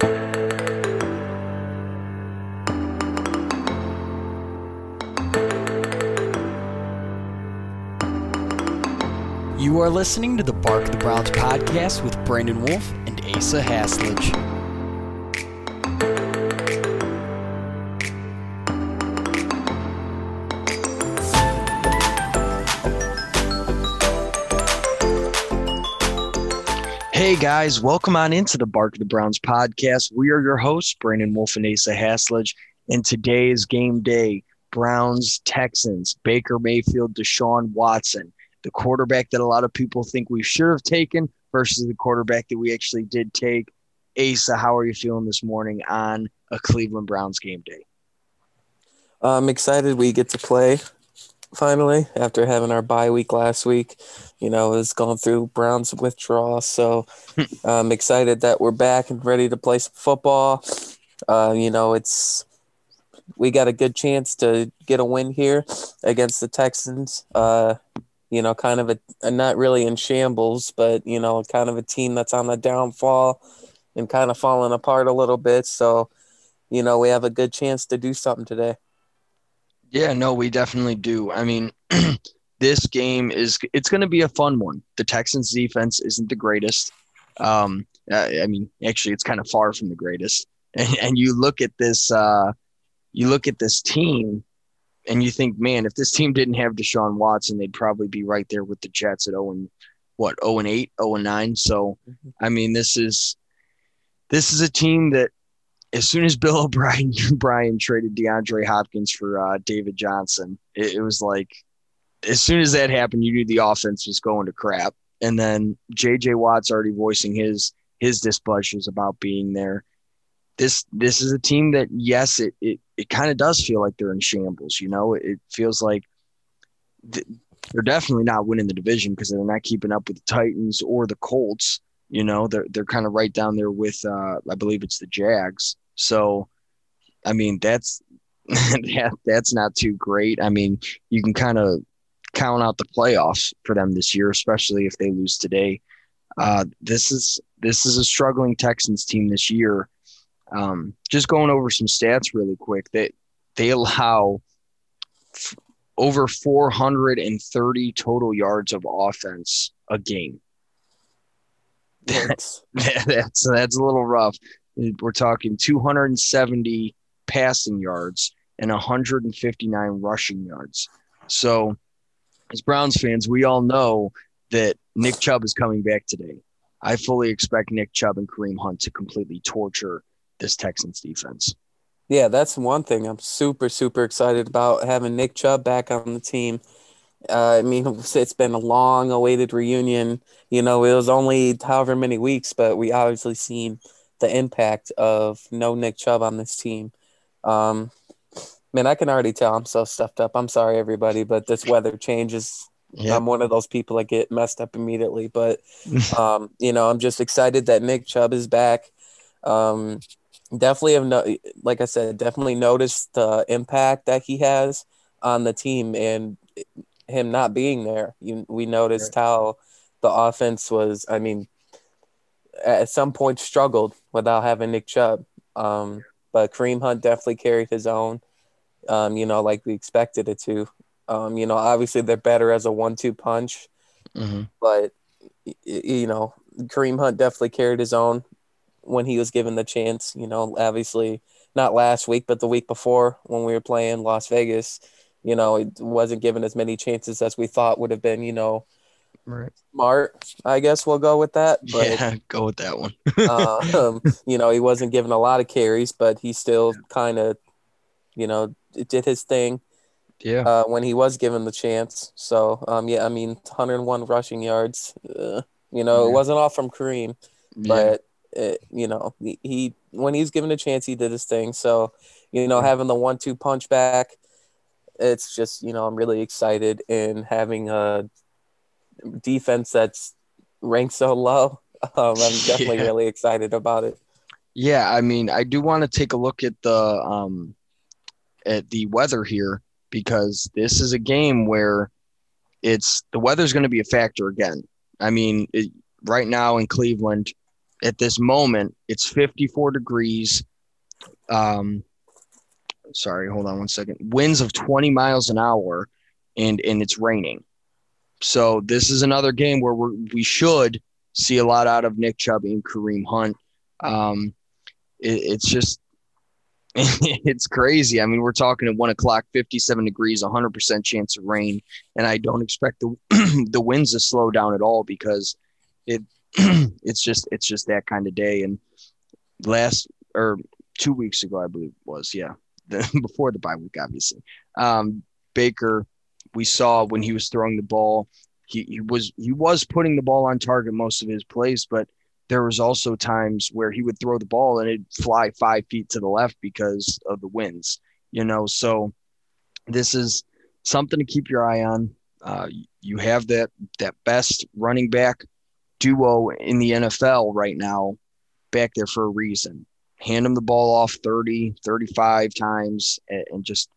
You are listening to the Bark the Browns podcast with Brandon Wolf and Asa Haslage. Hey guys, welcome on into the Bark of the Browns podcast. We are your hosts, Brandon Wolf and Asa Haslage, and today is game day. Browns, Texans, Baker Mayfield, Deshaun Watson the quarterback that a lot of people think we should have taken versus the quarterback that we actually did take. Asa, how are you feeling this morning on a Cleveland Browns game day? I'm excited we get to play finally after having our bye week last week. You know, it's going through Browns withdrawal. So I'm excited that we're back and ready to play some football. Uh, you know, it's we got a good chance to get a win here against the Texans. Uh, you know, kind of a, a, not really in shambles, but you know, kind of a team that's on the downfall and kind of falling apart a little bit. So, you know, we have a good chance to do something today. Yeah, no, we definitely do. I mean, this game is it's going to be a fun one. The Texans defense isn't the greatest. Um, I, I mean, actually, it's kind of far from the greatest. And, and you look at this, uh, you look at this team and you think, man, if this team didn't have Deshaun Watson, they'd probably be right there with the Jets at 0 and what 0 and 8, 0 and 9. So, mm-hmm. I mean, this is this is a team that as soon as Bill O'Brien Brian traded DeAndre Hopkins for uh, David Johnson, it, it was like as soon as that happened, you knew the offense was going to crap. And then J.J. Watt's already voicing his his displeasures about being there this this is a team that yes it it, it kind of does feel like they're in shambles you know it feels like th- they're definitely not winning the division because they're not keeping up with the titans or the colts you know they're they're kind of right down there with uh i believe it's the jags so i mean that's that, that's not too great i mean you can kind of count out the playoffs for them this year especially if they lose today uh, this is this is a struggling texans team this year um, just going over some stats really quick. That they, they allow f- over 430 total yards of offense a game. That's that's that's a little rough. We're talking 270 passing yards and 159 rushing yards. So, as Browns fans, we all know that Nick Chubb is coming back today. I fully expect Nick Chubb and Kareem Hunt to completely torture this Texans defense. Yeah, that's one thing I'm super, super excited about having Nick Chubb back on the team. Uh, I mean, it's been a long awaited reunion. You know, it was only however many weeks, but we obviously seen the impact of no Nick Chubb on this team. Um, man, I can already tell I'm so stuffed up. I'm sorry, everybody, but this weather changes. Yep. I'm one of those people that get messed up immediately. But, um, you know, I'm just excited that Nick Chubb is back. Um, definitely have no, like I said, definitely noticed the impact that he has on the team and him not being there. You, we noticed right. how the offense was. I mean, at some point struggled without having Nick Chubb. Um, but Kareem Hunt definitely carried his own. Um, you know, like we expected it to. Um, you know, obviously they're better as a one-two punch, mm-hmm. but you know, Kareem Hunt definitely carried his own when he was given the chance. You know, obviously not last week, but the week before when we were playing Las Vegas. You know, it wasn't given as many chances as we thought would have been. You know, right. smart. I guess we'll go with that. But, yeah, go with that one. uh, um, you know, he wasn't given a lot of carries, but he still kind of, you know, did his thing. Yeah. Uh, when he was given the chance. So, um, yeah, I mean, 101 rushing yards. Uh, you know, yeah. it wasn't all from Kareem, but it, you know, he, he when he's given a chance, he did his thing. So, you know, having the one-two punch back, it's just you know I'm really excited in having a defense that's ranked so low. Um, I'm definitely yeah. really excited about it. Yeah, I mean, I do want to take a look at the um, at the weather here because this is a game where it's the weather's going to be a factor again. I mean, it, right now in Cleveland, at this moment, it's 54 degrees. Um, sorry, hold on one second. Winds of 20 miles an hour, and and it's raining. So this is another game where we we should see a lot out of Nick Chubb and Kareem Hunt. Um, it, it's just it's crazy. I mean, we're talking at one o'clock, 57 degrees, 100% chance of rain, and I don't expect the the winds to slow down at all because it it's just it's just that kind of day. And last or two weeks ago, I believe it was, yeah, the, before the bye week, obviously, um, Baker, we saw when he was throwing the ball, he, he was he was putting the ball on target most of his plays, but there was also times where he would throw the ball and it'd fly five feet to the left because of the winds, you know. So this is something to keep your eye on. Uh, you have that that best running back duo in the NFL right now back there for a reason. Hand him the ball off 30, 35 times and, and just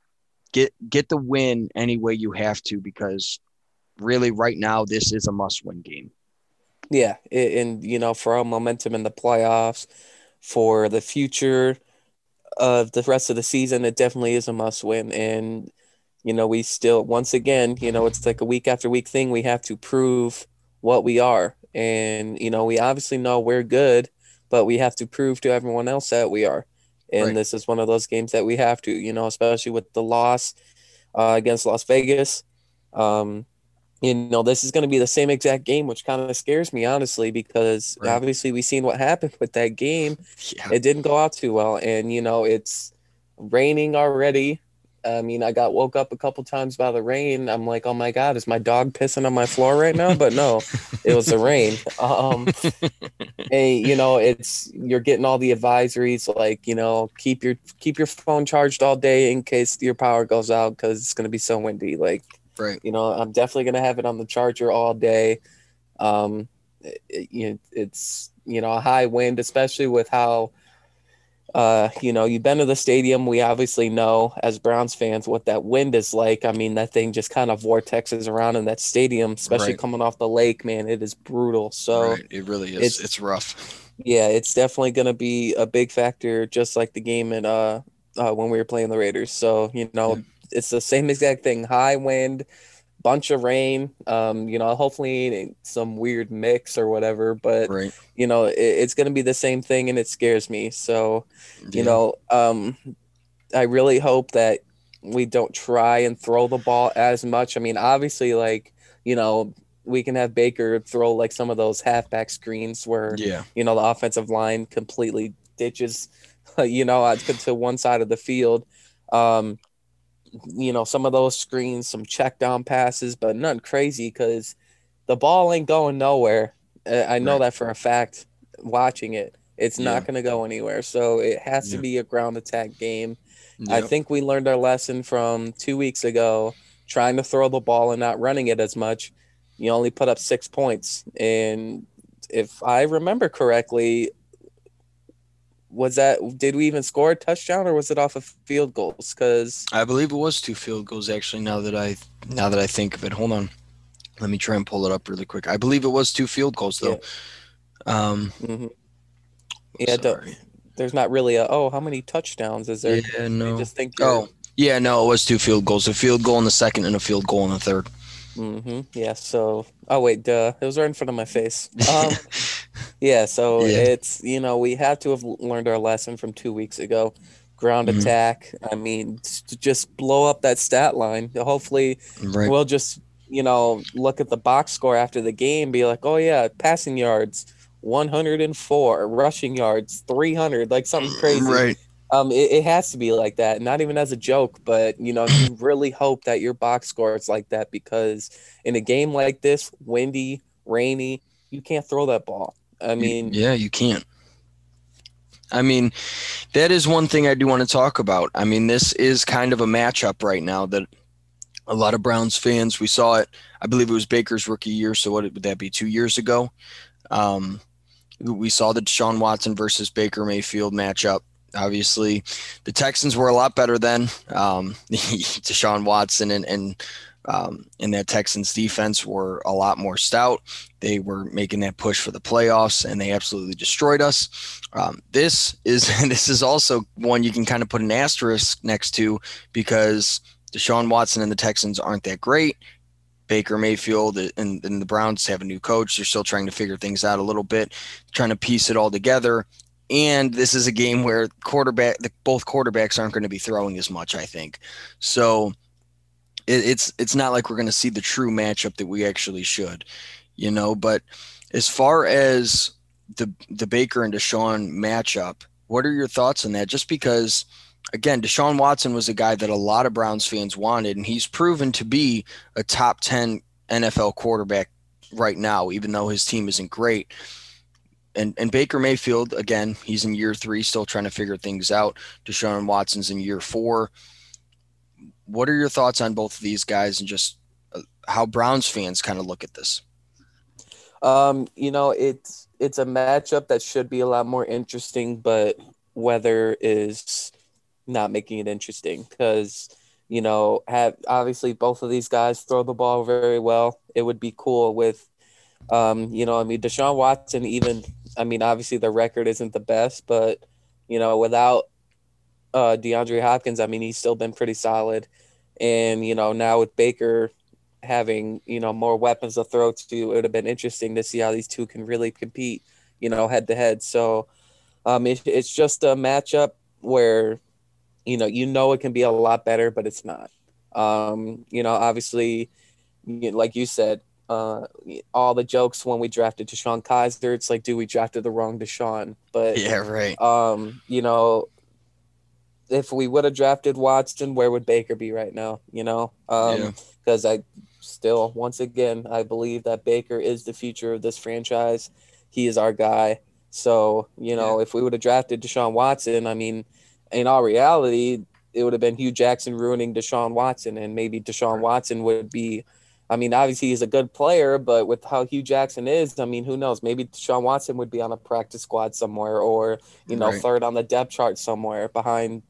get get the win any way you have to because really right now this is a must win game. Yeah, and you know, for our momentum in the playoffs, for the future of the rest of the season, it definitely is a must win. And you know, we still once again, you know, it's like a week after week thing. We have to prove what we are, and you know, we obviously know we're good, but we have to prove to everyone else that we are. And right. this is one of those games that we have to, you know, especially with the loss uh, against Las Vegas. Um, you know, this is going to be the same exact game, which kind of scares me, honestly, because right. obviously we've seen what happened with that game. Yeah. It didn't go out too well. And, you know, it's raining already. I mean, I got woke up a couple times by the rain. I'm like, oh my God, is my dog pissing on my floor right now? But no, it was the rain. Um, and, you know, it's, you're getting all the advisories like, you know, keep your, keep your phone charged all day in case your power goes out because it's going to be so windy. Like, Right. You know, I'm definitely gonna have it on the charger all day. Um, it, it, it's you know a high wind, especially with how. Uh, you know, you've been to the stadium. We obviously know as Browns fans what that wind is like. I mean, that thing just kind of vortexes around in that stadium, especially right. coming off the lake. Man, it is brutal. So right. it really is. It's, it's rough. Yeah, it's definitely going to be a big factor, just like the game in uh, uh when we were playing the Raiders. So you know, yeah it's the same exact thing. High wind, bunch of rain. Um, you know, hopefully some weird mix or whatever. But right. you know, it, it's gonna be the same thing, and it scares me. So, yeah. you know, um, I really hope that we don't try and throw the ball as much. I mean, obviously, like you know, we can have Baker throw like some of those halfback screens where yeah, you know, the offensive line completely ditches, you know, to one side of the field. Um, you know, some of those screens, some check down passes, but nothing crazy because the ball ain't going nowhere. I know right. that for a fact. Watching it, it's yeah. not going to go anywhere. So it has yeah. to be a ground attack game. Yep. I think we learned our lesson from two weeks ago. Trying to throw the ball and not running it as much, you only put up six points. And if I remember correctly, was that did we even score a touchdown or was it off of field goals because i believe it was two field goals actually now that i now that i think of it hold on let me try and pull it up really quick i believe it was two field goals though yeah. um mm-hmm. yeah there's not really a oh how many touchdowns is there yeah no just think oh yeah no it was two field goals a field goal in the second and a field goal in the third Mm-hmm. Yeah. So, oh wait, duh, it was right in front of my face. Um, yeah. So yeah. it's you know we have to have learned our lesson from two weeks ago. Ground mm-hmm. attack. I mean, just blow up that stat line. Hopefully, right. we'll just you know look at the box score after the game, be like, oh yeah, passing yards. 104 rushing yards 300 like something crazy right um, it, it, has to be like that. Not even as a joke, but you know, you really hope that your box score is like that because in a game like this, windy, rainy, you can't throw that ball. I mean, yeah, you can't. I mean, that is one thing I do want to talk about. I mean, this is kind of a matchup right now that a lot of Browns fans. We saw it. I believe it was Baker's rookie year. So what would that be? Two years ago. Um, we saw the Deshaun Watson versus Baker Mayfield matchup Obviously, the Texans were a lot better then. Um, Deshaun Watson and, and um, and that Texans defense were a lot more stout. They were making that push for the playoffs, and they absolutely destroyed us. Um, this is this is also one you can kind of put an asterisk next to because Deshaun Watson and the Texans aren't that great. Baker Mayfield and, and the Browns have a new coach. They're still trying to figure things out a little bit, trying to piece it all together. And this is a game where quarterback, both quarterbacks aren't going to be throwing as much. I think so it, it's it's not like we're going to see the true matchup that we actually should, you know. But as far as the the Baker and Deshaun matchup, what are your thoughts on that? Just because, again, Deshaun Watson was a guy that a lot of Browns fans wanted, and he's proven to be a top ten NFL quarterback right now, even though his team isn't great. And and Baker Mayfield, again, he's in year three, still trying to figure things out. Deshaun Watson's in year four what are your thoughts on both of these guys and just uh, how Browns fans kind of look at this? Um, you know, it's it's a matchup that should be a lot more interesting, but weather is not making it interesting because you know have obviously both of these guys throw the ball very well. It would be cool with, um, you know, I mean Deshaun Watson. Even I mean, obviously the record isn't the best, but you know, without uh, DeAndre Hopkins, I mean, he's still been pretty solid. And, you know, now with Baker having, you know, more weapons to throw to, it would have been interesting to see how these two can really compete, you know, head to head. So um, it, it's just a matchup where, you know, you know it can be a lot better, but it's not. Um, you know, obviously, like you said, uh, all the jokes when we drafted DeShone Kizer. it's like, dude, we drafted the wrong Deshaun. But yeah, right. Um, you know, if we would have drafted Watson, where would Baker be right now? You know, because um, yeah. I still, once again, I believe that Baker is the future of this franchise. He is our guy. So you know, yeah. if we would have drafted Deshaun Watson, I mean, in all reality, it would have been Hue Jackson ruining Deshaun Watson, and maybe Deshaun Watson would be. I mean, obviously he's a good player, but with how Hue Jackson is, I mean, who knows? Maybe Deshaun Watson would be on a practice squad somewhere, or you know, right. third on the depth chart somewhere behind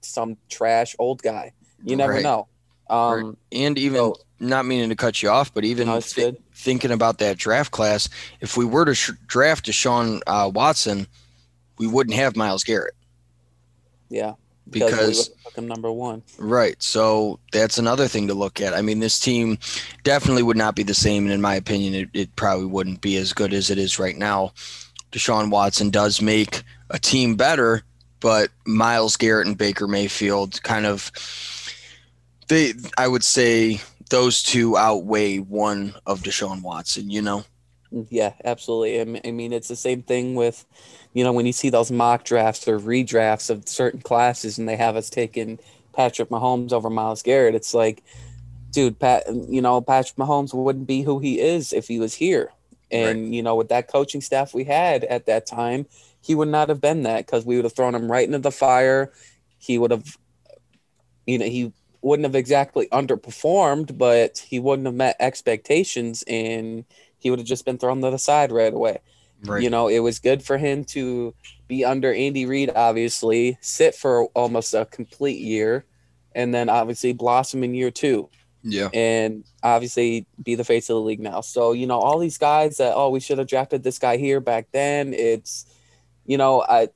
some trash old guy. You never right. know. Um, and even so, not meaning to cut you off, but even no, th- thinking about that draft class, if we were to sh- draft Deshaun uh, Watson, we wouldn't have Myles Garrett. Yeah, because, because took him number one. Right. So that's another thing to look at. I mean, this team definitely would not be the same, and in my opinion, it, it probably wouldn't be as good as it is right now. Deshaun Watson does make a team better, but Myles Garrett and Baker Mayfield kind of they I would say those two outweigh one of Deshaun Watson, you know? Yeah, absolutely. I mean, it's the same thing with, you know, when you see those mock drafts or redrafts of certain classes and they have us taking Patrick Mahomes over Myles Garrett, it's like, dude, Pat, you know, Patrick Mahomes wouldn't be who he is if he was here. And, right. you know, with that coaching staff we had at that time, he would not have been that because we would have thrown him right into the fire. He would have, you know, he wouldn't have exactly underperformed, but he wouldn't have met expectations and he would have just been thrown to the side right away. Right. You know, it was good for him to be under Andy Reid, obviously, sit for almost a complete year, and then obviously blossom in year two. Yeah. And obviously be the face of the league now. So, you know, all these guys that, oh, we should have drafted this guy here back then, it's you know, I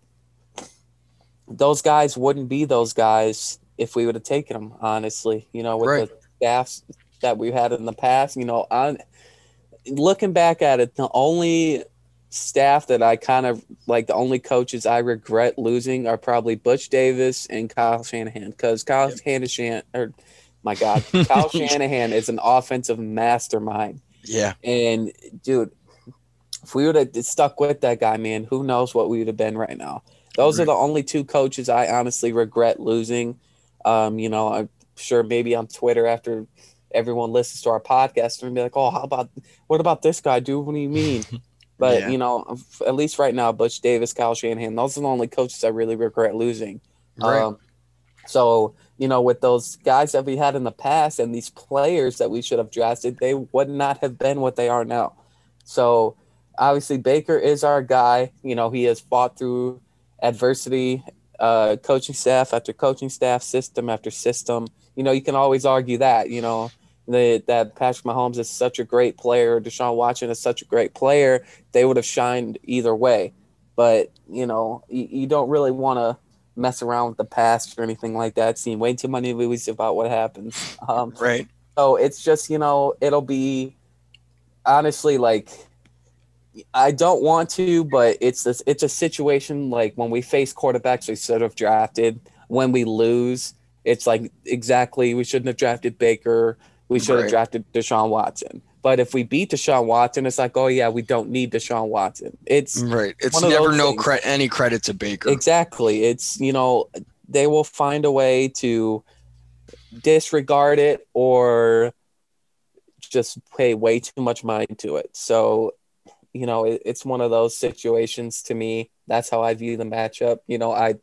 those guys wouldn't be those guys if we would have taken them. Honestly, you know, with right. the staffs that we've had in the past, you know, on looking back at it, the only staff that I kind of like the only coaches I regret losing are probably Butch Davis and Kyle Shanahan because Kyle yep. Shanahan or my God, Kyle Shanahan is an offensive mastermind. Yeah, and dude, if we would have stuck with that guy, man, who knows what we would have been right now. Those are the only two coaches I honestly regret losing. Um, you know, I'm sure maybe on Twitter after everyone listens to our podcast and be like, "Oh, how about what about this guy, dude? What do you mean?" But yeah. you know, at least right now, Butch Davis, Kyle Shanahan, those are the only coaches I really regret losing. Right. Um, so you know, with those guys that we had in the past and these players that we should have drafted, they would not have been what they are now. So obviously Baker is our guy. You know, he has fought through adversity, uh, coaching staff after coaching staff, system after system. you know, you can always argue that, you know, that that Patrick Mahomes is such a great player, Deshaun Watson is such a great player, they would have shined either way. But, you know, you, you don't really want to mess around with the past or anything like that. Seen way too many movies about what happens. Um, right. So it's just, you know, it'll be honestly like I don't want to, but it's this it's a situation like when we face quarterbacks we should have drafted. When we lose, it's like exactly we shouldn't have drafted Baker. We should have Right. drafted Deshaun Watson. But if we beat Deshaun Watson, it's like, oh yeah, we don't need Deshaun Watson. It's Right. It's never no cre- any credit to Baker. Exactly. It's, you know, they will find a way to disregard it or just pay way too much mind to it. So, you know, it, it's one of those situations to me. That's how I view the matchup. You know, I,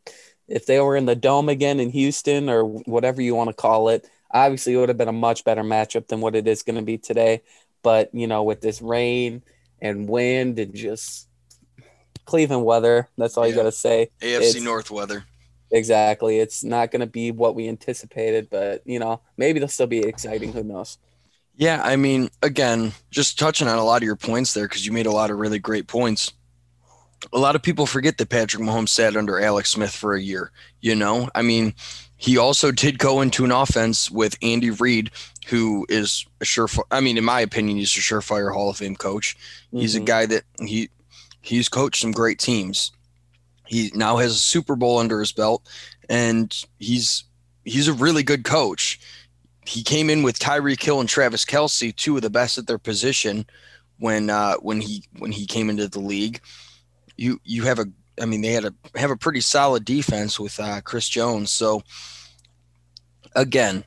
if they were in the dome again in Houston or whatever you want to call it, obviously it would have been a much better matchup than what it is going to be today. But, you know, with this rain and wind and just Cleveland weather, that's all you got to say. AFC it's- North weather. Exactly. It's not going to be what we anticipated, but you know, maybe it'll still be exciting. Who knows? Yeah, I mean, again, just touching on a lot of your points there because you made a lot of really great points. A lot of people forget that Patrick Mahomes sat under Alex Smith for a year. You know, I mean, he also did go into an offense with Andy Reid, who is a sure. I mean, in my opinion, he's a surefire Hall of Fame coach. He's a Mhm. guy that he he's coached some great teams. He now has a Super Bowl under his belt, and he's he's a really good coach. He came in with Tyreek Hill and Travis Kelce, two of the best at their position, when uh, when he when he came into the league. You you have a I mean they had a have a pretty solid defense with uh, Chris Jones. So again,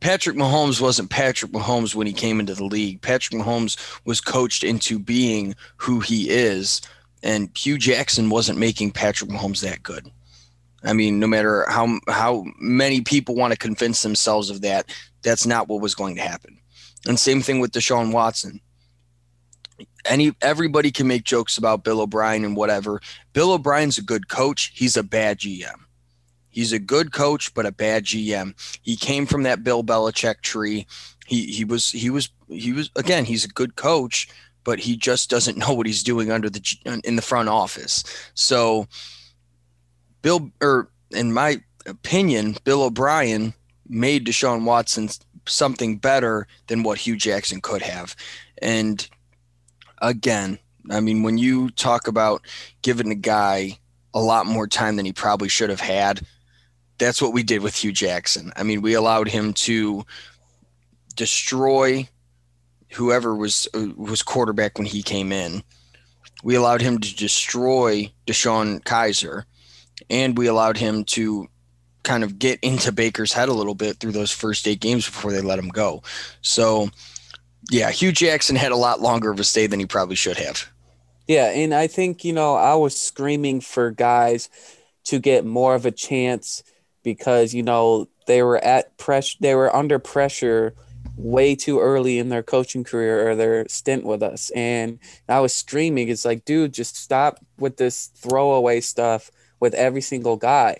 Patrick Mahomes wasn't Patrick Mahomes when he came into the league. Patrick Mahomes was coached into being who he is, and Hue Jackson wasn't making Patrick Mahomes that good. I mean, no matter how how many people want to convince themselves of that, that's not what was going to happen. And same thing with Deshaun Watson. Any everybody can make jokes about Bill O'Brien and whatever. Bill O'Brien's a good coach. He's a bad GM. He's a good coach, but a bad GM. He came from that Bill Belichick tree. He he was he was he was again. He's a good coach, but he just doesn't know what he's doing under the in the front office. So, Bill, or in my opinion, Bill O'Brien made Deshaun Watson something better than what Hue Jackson could have. And again, I mean, when you talk about giving a guy a lot more time than he probably should have had, that's what we did with Hue Jackson. I mean, we allowed him to destroy whoever was uh, was quarterback when he came in. We allowed him to destroy DeShone Kizer, and we allowed him to kind of get into Baker's head a little bit through those first eight games before they let him go. So, yeah, Hue Jackson had a lot longer of a stay than he probably should have. Yeah, and I think you know I was screaming for guys to get more of a chance because you know they were at pressure, they were under pressure way too early in their coaching career or their stint with us, and I was screaming, "It's like, dude, just stop with this throwaway stuff with every single guy."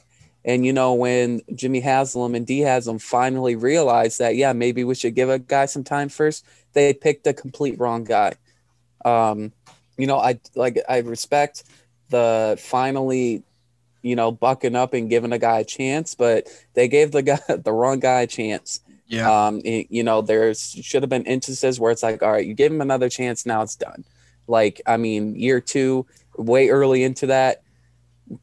And you know when Jimmy Haslam and Dee Haslam finally realized that, yeah, maybe we should give a guy some time first, they picked a complete wrong guy. Um, you know, I like I respect the finally, you know, bucking up and giving a guy a chance, but they gave the guy the wrong guy a chance. Yeah. Um, it- you know, there's should have been instances where it's like, all right, you give him another chance, now it's done. Like, I mean, year two, way early into that,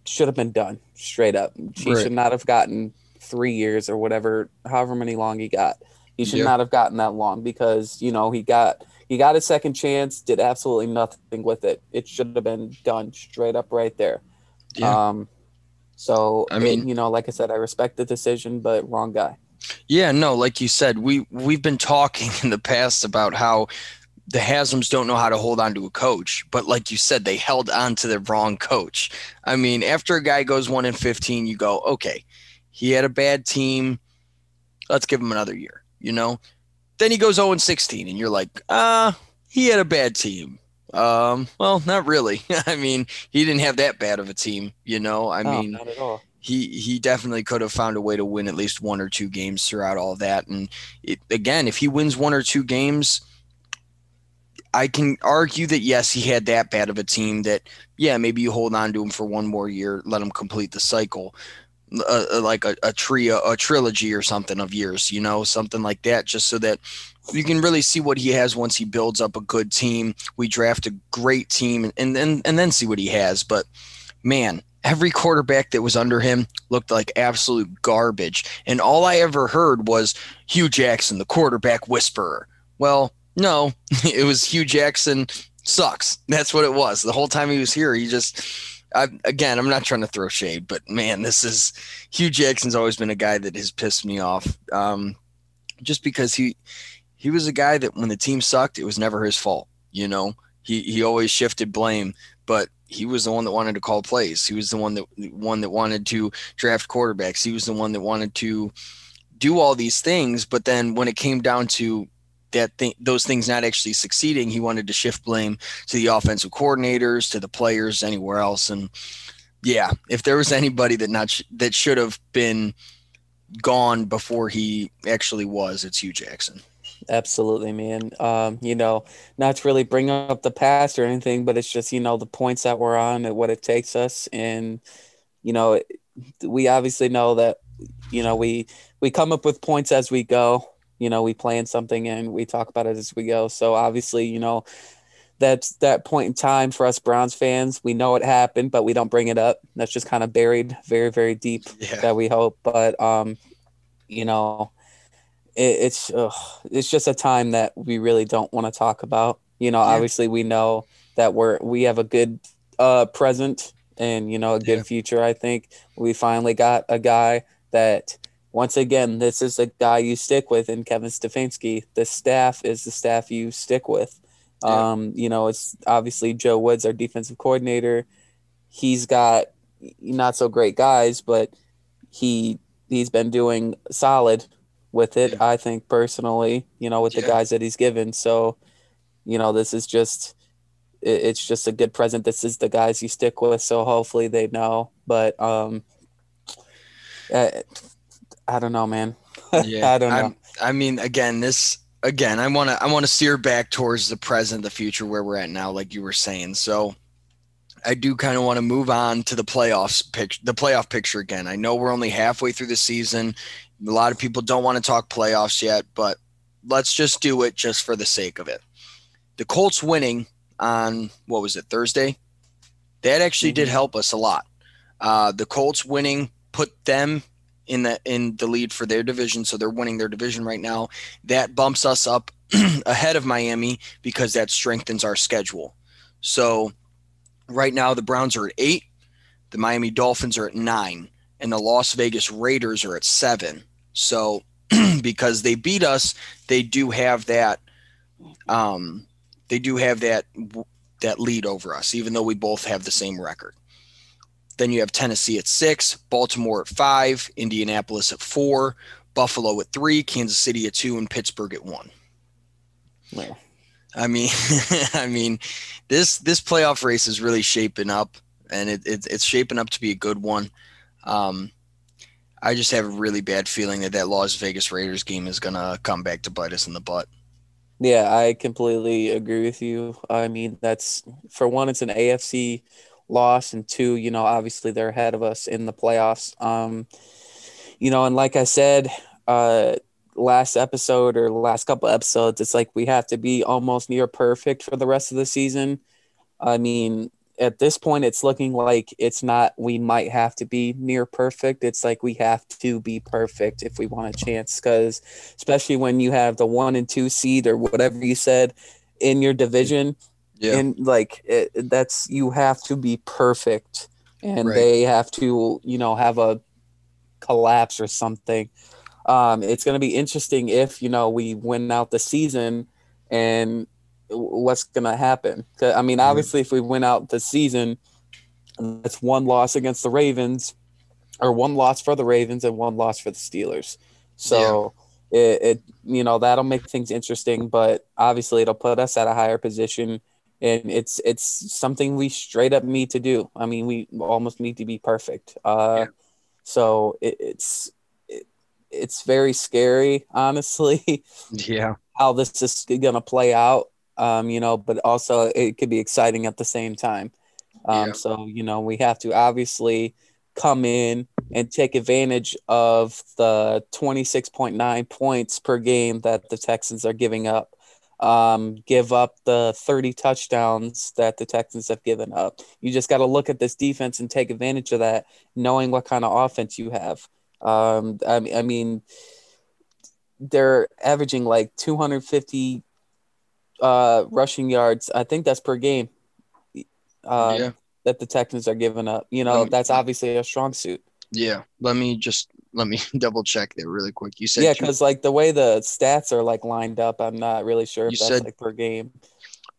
should have been done straight up. She Right. should not have gotten three years or whatever, however many long he got. He should Yeah. not have gotten that long because you know he got he got a second chance, did absolutely nothing with it. It should have been done straight up right there. Yeah. Um, so I mean, you know, like I said, I respect the decision, but wrong guy. Yeah, no, like you said, we we've been talking in the past about how the Hasms don't know how to hold on to a coach, but like you said, they held on to the wrong coach. I mean, after a guy goes one in fifteen, you go, okay, he had a bad team. Let's give him another year, you know. Then he goes 0 and 16, and you're like, ah, he had a bad team. Um, well, not really. I mean, he didn't have that bad of a team, you know. I No, mean, not at all. he he definitely could have found a way to win at least one or two games throughout all that. And it, again, if he wins one or two games, I can argue that yes, he had that bad of a team that yeah, maybe you hold on to him for one more year, let him complete the cycle, uh, uh, like a, a trio, a trilogy or something of years, you know, something like that, just so that you can really see what he has once he builds up a good team. We draft a great team, and then and then see what he has. But man, every quarterback that was under him looked like absolute garbage. And all I ever heard was Hue Jackson, the quarterback whisperer. Well, no, it was Hue Jackson sucks. That's what it was. The whole time he was here, he just I, again, I'm not trying to throw shade, but man, this is Hue Jackson's always been a guy that has pissed me off. Um, just because he he was a guy that when the team sucked, it was never his fault. You know, he he always shifted blame, but he was the one that wanted to call plays. He was the one that one that wanted to draft quarterbacks. He was the one that wanted to do all these things. But then when it came down to that th- those things not actually succeeding, he wanted to shift blame to the offensive coordinators, to the players, anywhere else. And yeah, if there was anybody that not sh- that should have been gone before he actually was, it's Hue Jackson. Absolutely, man. Um, you know, not to really bring up the past or anything, but it's just you know the points that we're on and what it takes us, and you know, we obviously know that you know we we come up with points as we go you know we plan something and we talk about it as we go so obviously you know that's that point in time for us browns fans we know it happened but we don't bring it up that's just kind of buried very very deep yeah. that we hope but um you know it, it's uh, it's just a time that we really don't want to talk about you know yeah. obviously we know that we're we have a good uh present and you know a good yeah. future i think we finally got a guy that once again, this is a guy you stick with in Kevin Stefanski. The staff is the staff you stick with. Yeah. Um, you know, it's obviously Joe Woods, our defensive coordinator. He's got not so great guys, but he he's been doing solid with it. Yeah. I think personally, you know, with the guys that he's given. So, you know, this is just it's just a good present. This is the guys you stick with. So hopefully they know. But um, uh, I don't know, man. Yeah, I don't know. I'm, i mean, again, this again, I want to I want to steer back towards the present, the future, where we're at now, like you were saying. So, I do kind of want to move on to the playoffs picture, the playoff picture again. I know we're only halfway through the season. A lot of people don't want to talk playoffs yet, but let's just do it just for the sake of it. The Colts winning on what was it Thursday? That actually mm-hmm. did help us a lot. Uh, the Colts winning put them in the in the lead for their division, so they're winning their division right now. That bumps us up ahead of Miami because that strengthens our schedule. So right now the Browns are at eight, the Miami Dolphins are at nine, and the Las Vegas Raiders are at seven. So because they beat us, they do have that um, they do have that that lead over us, even though we both have the same record. Then you have Tennessee at six, Baltimore at five, Indianapolis at four, Buffalo at three, Kansas City at two, and Pittsburgh at one. Yeah. I mean, I mean, this this playoff race is really shaping up, and it, it, it's shaping up to be a good one. Um, I just have a really bad feeling that that Las Vegas Raiders game is gonna come back to bite us in the butt. Yeah, I completely agree with you. I mean, that's for one, it's an AFC loss, and two, you know, obviously they're ahead of us in the playoffs. Um, you know, and like I said, uh, last episode or last couple episodes, it's like we have to be almost near perfect for the rest of the season. I mean, at this point, it's looking like it's not, we might have to be near perfect. It's like we have to be perfect if we want a chance. Because, especially when you have the one and two seed or whatever you said in your division, yeah. And like it, that's you have to be perfect and right. they have to, you know, have a collapse or something. Um, it's going to be interesting if, you know, we win out the season and what's going to happen. I mean, obviously, if we win out the season, that's one loss against the Ravens or one loss for the Ravens and one loss for the Steelers. So yeah. it, it, you know, that'll make things interesting, but obviously it'll put us at a higher position and it's it's something we straight up need to do. I mean, we almost need to be perfect. Uh, So it, it's it, it's very scary, honestly. Yeah. How this is going to play out, um, you know, but also it could be exciting at the same time. Um, Yeah. So you know, we have to obviously come in and take advantage of the 26.9 points per game that the Texans are giving up. Um, give up the 30 touchdowns that the Texans have given up. You just got to look at this defense and take advantage of that, knowing what kind of offense you have. Um, I, mean- I mean, they're averaging like 250 uh, rushing yards. I think that's per game. Uh, yeah. that the Texans are giving up. You know, Um, that's obviously a strong suit. Yeah. Let me just let me double check there really quick. You said Yeah, because like the way the stats are like lined up, I'm not really sure if You that's said- like per game.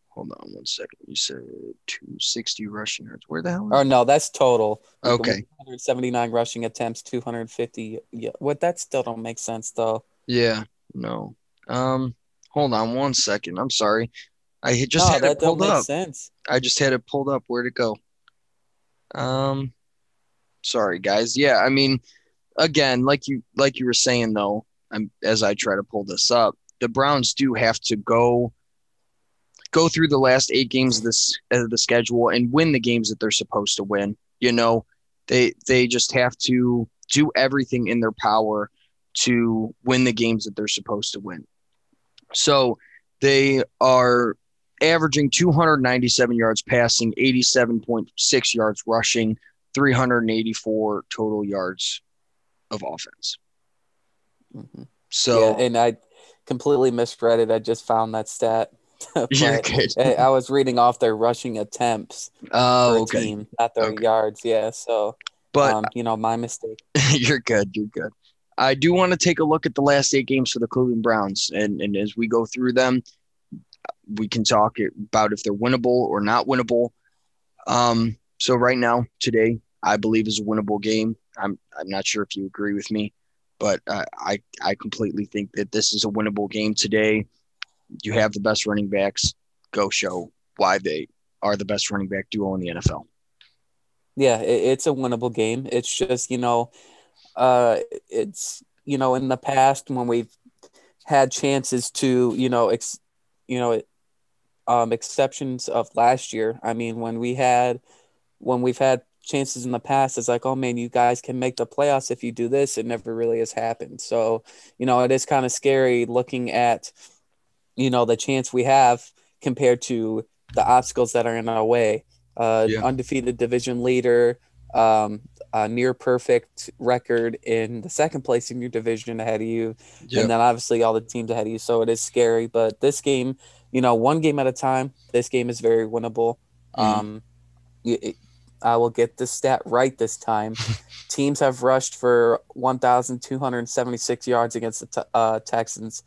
hold on one second. You said 260 rushing yards. Where the hell? Oh no, that's total. Okay. 179 rushing attempts, 250. Yeah, what that still don't make sense though. Yeah. No. Um. Hold on one second. I'm sorry. I just no, had that it don't pulled make up. sense. I just had it pulled up. Where'd it go? Um, sorry guys. Yeah, I mean, again, like you like you were saying though, I'm as I try to pull this up, the Browns do have to go go through the last eight games of this of the schedule and win the games that they're supposed to win. You know, they they just have to do everything in their power to win the games that they're supposed to win. So they are averaging 297 yards passing, 87.6 yards rushing, 384 total yards of offense. Mhm. So yeah, and I completely misread it. I just found that stat. Good. I was reading off their rushing attempts Oh, okay. team, not their Okay. yards. Yeah, so But um, you know, my mistake. you're good. You're good. I do want to take a look at the last eight games for the Cleveland Browns, and and as we go through them, we can talk about if they're winnable or not winnable. Um, so right now, today, I believe is a winnable game. I'm I'm not sure if you agree with me, but uh, I I completely think that this is a winnable game today. You have the best running backs. Go show why they are the best running back duo in the NFL. Yeah, it, it's a winnable game. It's just you know, uh, it's you know in the past when we've had chances to you know ex, you know, um, exceptions of last year. I mean, when we had when we've had chances in the past, it's like, oh man, you guys can make the playoffs if you do this. It never really has happened. So you know, it is kind of scary looking at you know the chance we have compared to the obstacles that are in our way. Uh, Yeah. Undefeated division leader, um, a near perfect record in the second place in your division ahead of you, and then obviously all the teams ahead of you. So it is scary. But this game, you know, one game at a time. This game is very winnable. Mhm. Um, it- I will get this stat right this time. Teams have rushed for 1,276 yards against the uh, Texans.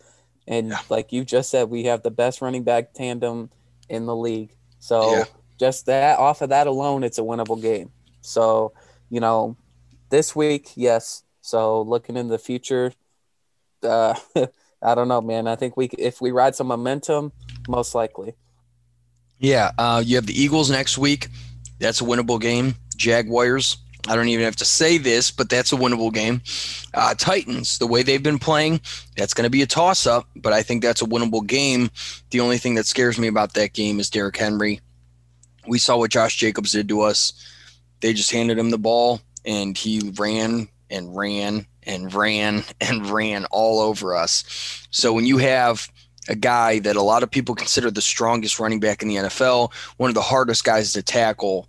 And Yeah. like you just said, we have the best running back tandem in the league. So Yeah. just that off of that alone, it's a winnable game. So, you know, this week, yes. So looking in the future, uh, I don't know, man. I think we if we ride some momentum, most likely. Yeah, uh, you have the Eagles next week. That's a winnable game. Jaguars. I don't even have to say this, but that's a winnable game. Uh, Titans, the way they've been playing, that's going to be a toss up, but I think that's a winnable game. The only thing that scares me about that game is Derrick Henry. We saw what Josh Jacobs did to us. They just handed him the ball, and he ran and ran and ran and ran all over us. So when you have a guy that a lot of people consider the strongest running back in the NFL, one of the hardest guys to tackle.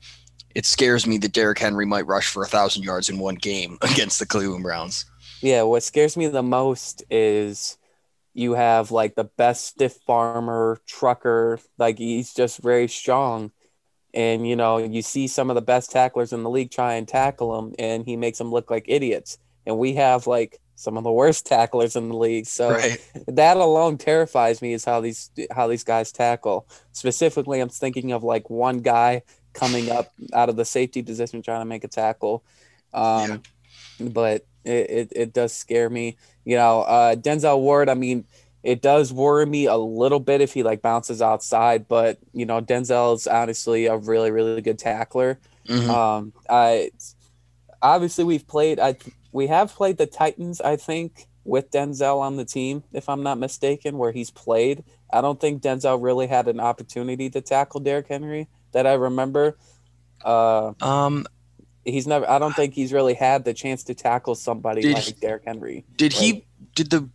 It scares me that Derrick Henry might rush for a thousand yards in one game against the Cleveland Browns. Yeah, what scares me the most is you have like the best stiff farmer trucker, like he's just very strong. And you know, you see some of the best tacklers in the league try and tackle him and he makes them look like idiots. And we have like some of the worst tacklers in the league. So Right. that alone terrifies me is how these how these guys tackle. Specifically, I'm thinking of like one guy coming up out of the safety position trying to make a tackle. Um, But it, it, it does scare me. You know, uh, Denzel Ward, I mean, it does worry me a little bit if he like bounces outside, but you know, Denzel is honestly a really, really good tackler. Mhm. Um, I obviously we've played. I we have played the Titans. I think with Denzel on the team, if I'm not mistaken, where he's played. I don't think Denzel really had an opportunity to tackle Derrick Henry that I remember. Uh, Um, he's never. I don't think he's really had the chance to tackle somebody like he- Derrick Henry. did Right. he? Did the?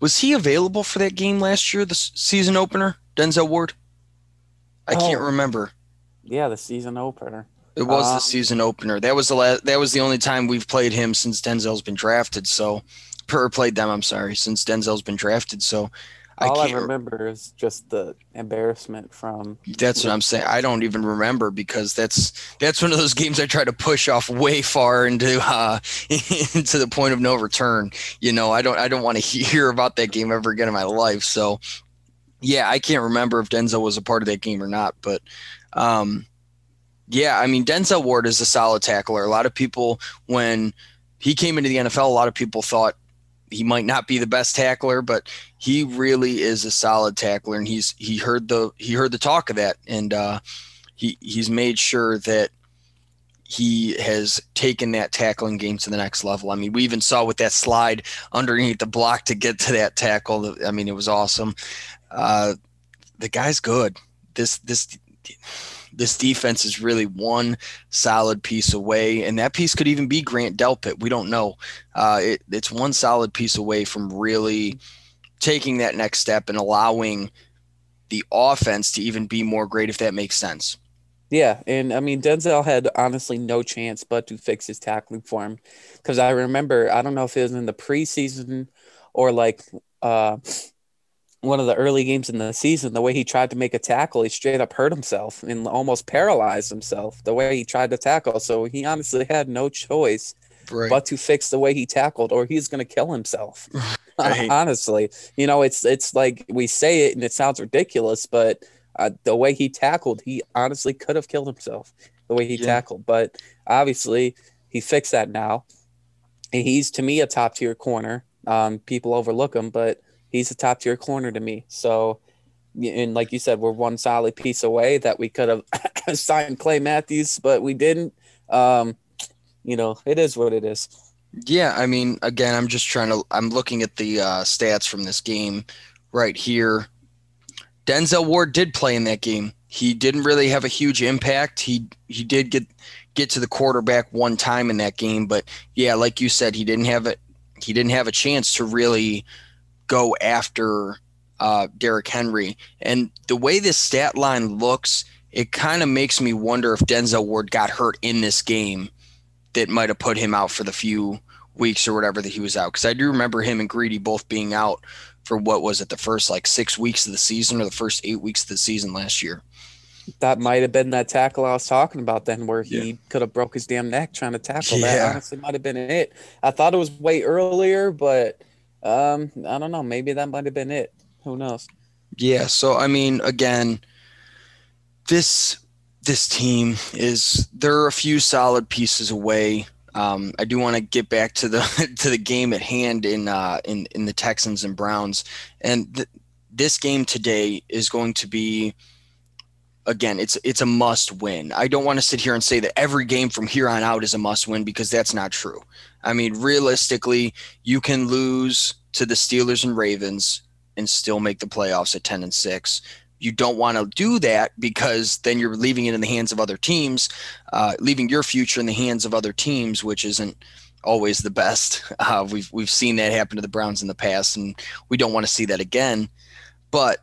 Was he available for that game last year? The season opener, Denzel Ward. I can't Oh. remember. Yeah, the season opener. It was the Um, season opener. That was the last. That was the only time we've played him since Denzel's been drafted. So, per played them. I'm sorry, since Denzel's been drafted. So, I All I, can't. remember is just the embarrassment from. That's what I'm saying. I don't even remember because that's that's one of those games I try to push off way far into uh into the point of no return. You know, I don't I don't want to hear about that game ever again in my life. So yeah, I can't remember if Denzel was a part of that game or not, but um yeah, I mean Denzel Ward is a solid tackler. A lot of people when he came into the NFL, a lot of people thought he might not be the best tackler, but he really is a solid tackler, and he's he heard the he heard the talk of that, and uh, he he's made sure that he has taken that tackling game to the next level. I mean, we even saw with that slide underneath the block to get to that tackle. I mean, it was awesome. Uh, the guy's good. This this this defense is really one solid piece away, and that piece could even be Grant Delpit. We don't know. Uh, it, it's one solid piece away from really taking that next step and allowing the offense to even be more great, if that makes sense. Yeah, and I mean Denzel had honestly no chance but to fix his tackling form, because I remember I don't know if it was in the preseason or like uh, one of the early games in the season, the way he tried to make a tackle, he straight up hurt himself and almost paralyzed himself. The way he tried to tackle, so he honestly had no choice Right. but to fix the way he tackled, or he's gonna kill himself. Right. Honestly, you know, it's it's like we say it and it sounds ridiculous, but uh, the way he tackled, he honestly could have killed himself. The way he Yeah. tackled, but obviously he fixed that now. And he's to me a top tier corner. Um, people overlook him, but he's a top tier corner to me. So, and like you said, we're one solid piece away that we could have signed Clay Matthews, but we didn't. Um, you know, it is what it is. Yeah, I mean, again, I'm just trying to. I'm looking at the uh, stats from this game right here. Denzel Ward did play in that game. He didn't really have a huge impact. He he did get get to the quarterback one time in that game, but yeah, like you said, he didn't have it. He didn't have a chance to really go after uh, Derrick Henry. And the way this stat line looks, it kind of makes me wonder if Denzel Ward got hurt in this game that might have put him out for the few weeks or whatever that he was out. Because I do remember him and Greedy both being out for what was it, the first like six weeks of the season or the first eight weeks of the season last year. That might have been that tackle I was talking about then, where he Yeah. could have broke his damn neck trying to tackle. Yeah. That honestly might have been it. I thought it was way earlier, but um, I don't know. Maybe that might have been it. Who knows? Yeah, so I mean, again, this this team is there are a few solid pieces away. Um, I do want to get back to the to the game at hand in uh, in in the Texans and Browns, and th- this game today is going to be again it's it's a must win. I don't want to sit here and say that every game from here on out is a must win because that's not true. I mean, realistically, you can lose to the Steelers and Ravens and still make the playoffs at 10 and 6. You don't want to do that because then you're leaving it in the hands of other teams, uh, leaving your future in the hands of other teams, which isn't always the best. Uh, we've we've seen that happen to the Browns in the past, and we don't want to see that again. But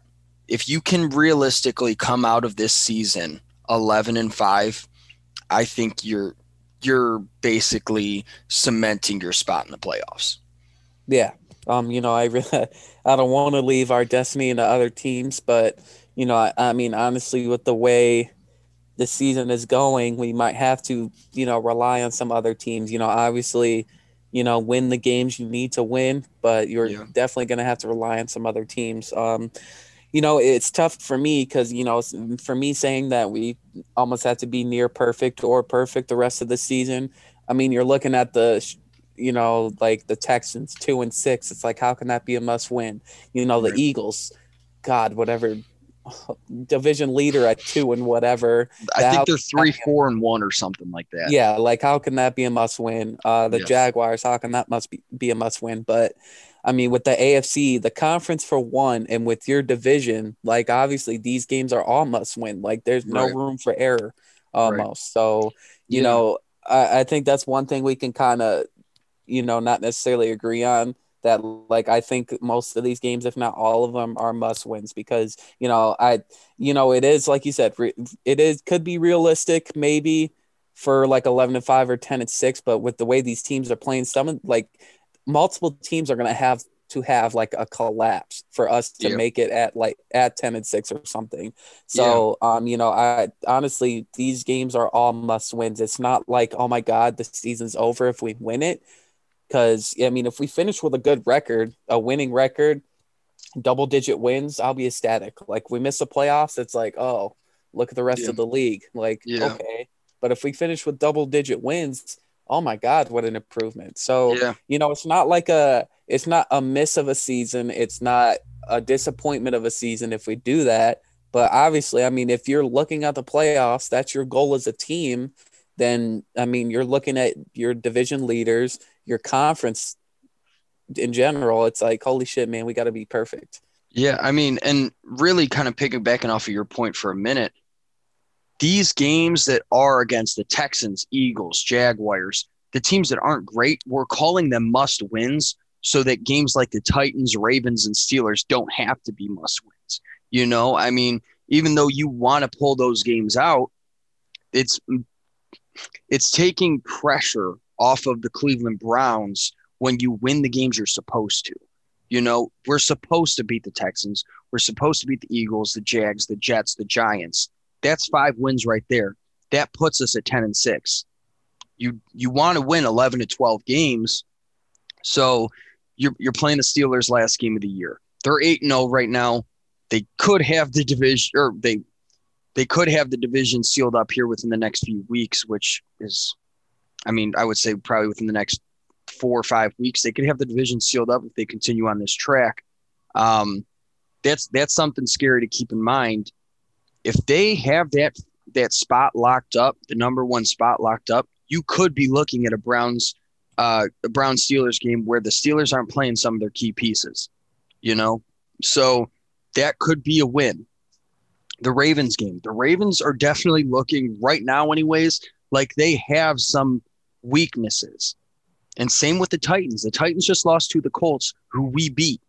if you can realistically come out of this season 11 and 5, I think you're you're basically cementing your spot in the playoffs. Yeah. Um, you know, I really, I don't want to leave our destiny into other teams, but you know, I, I mean, honestly, with the way the season is going, we might have to, you know, rely on some other teams. You know, obviously, you know, win the games you need to win, but you're Yeah. definitely going to have to rely on some other teams. Um, you know, it's tough for me because you know, for me saying that we almost have to be near perfect or perfect the rest of the season. I mean, you're looking at the you know, like the Texans two and six. It's like how can that be a must win? You know, the. Eagles, God, whatever division leader at two and whatever. I think they're three, four, and one or something like that. Yeah, like how can that be a must win? Uh, the yes. Jaguars, how can that must be, be a must win? But I mean, with the AFC, the conference for one, and with your division, like obviously these games are all must win. Like there's no right. room for error almost. Right. So, you yeah. know, I, I think that's one thing we can kind of, you know, not necessarily agree on that like I think most of these games, if not all of them, are must wins because you know I you know it is like you said it is could be realistic maybe for like eleven and five or ten and six, but with the way these teams are playing, some like multiple teams are going to have to have like a collapse for us to yep. make it at like at 10 and 6 or something. So yeah. um you know I honestly these games are all must wins. It's not like oh my god the season's over if we win it. Because I mean, if we finish with a good record, a winning record, double digit wins, I'll be ecstatic. Like we miss the playoffs, it's like, oh, look at the rest yeah. of the league. Like, yeah. okay. But if we finish with double digit wins, oh my God, what an improvement. So, yeah. you know, it's not like a it's not a miss of a season. It's not a disappointment of a season if we do that. But obviously, I mean, if you're looking at the playoffs, that's your goal as a team, then I mean, you're looking at your division leaders, your conference in general, it's like, holy shit, man, we got to be perfect. Yeah, I mean, and really kind of piggybacking off of your point for a minute, these games that are against the Texans, Eagles, Jaguars, the teams that aren't great, we're calling them must wins so that games like the Titans, Ravens, and Steelers don't have to be must wins. You know, I mean, even though you want to pull those games out, it's it's taking pressure off of the Cleveland Browns when you win the games you're supposed to. You know, we're supposed to beat the Texans. We're supposed to beat the Eagles, the Jags, the Jets, the Giants. That's five wins right there. That puts us at 10 and 6. You you want to win 11 to 12 games. So you're you're playing the Steelers last game of the year. They're 8 0 right now. They could have the division or they they could have the division sealed up here within the next few weeks, which is I mean, I would say probably within the next four or five weeks, they could have the division sealed up if they continue on this track. Um, that's that's something scary to keep in mind. If they have that that spot locked up, the number one spot locked up, you could be looking at a Browns uh, a Brown Steelers game where the Steelers aren't playing some of their key pieces. You know, so that could be a win. The Ravens game, the Ravens are definitely looking right now, anyways, like they have some weaknesses. And same with the Titans. The Titans just lost to the Colts, who we beat.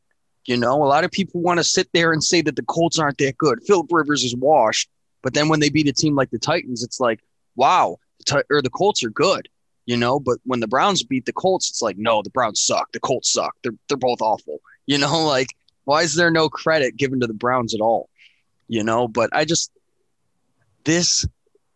You know, a lot of people want to sit there and say that the Colts aren't that good. Philip Rivers is washed. But then when they beat a team like the Titans, it's like, wow, the, or the Colts are good. You know, but when the Browns beat the Colts, it's like, no, the Browns suck. The Colts suck. They're they're both awful. You know, like why is there no credit given to the Browns at all? You know, but I just this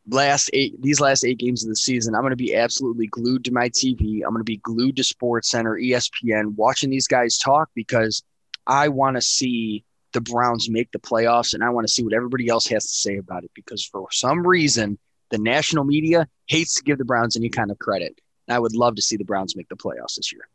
last eight these last eight games of the season, I'm going to be absolutely glued to my TV. I'm going to be glued to Sports Center, ESPN, watching these guys talk because I want to see the Browns make the playoffs, and I want to see what everybody else has to say about it. Because for some reason, the national media hates to give the Browns any kind of credit. And I would love to see the Browns make the playoffs this year.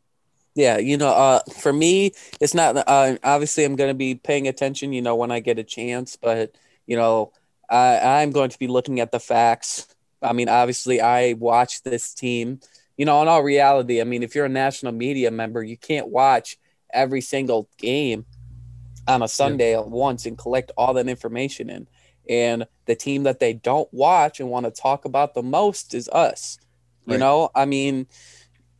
Yeah, you know, uh, for me, it's not. Uh, obviously, I'm going to be paying attention. You know, when I get a chance, but you know, I, I'm going to be looking at the facts. I mean, obviously, I watch this team. You know, in all reality, I mean, if you're a national media member, you can't watch every single game on a Sunday yeah. at once and collect all that information in. And the team that they don't watch and want to talk about the most is us. Right. You know, I mean,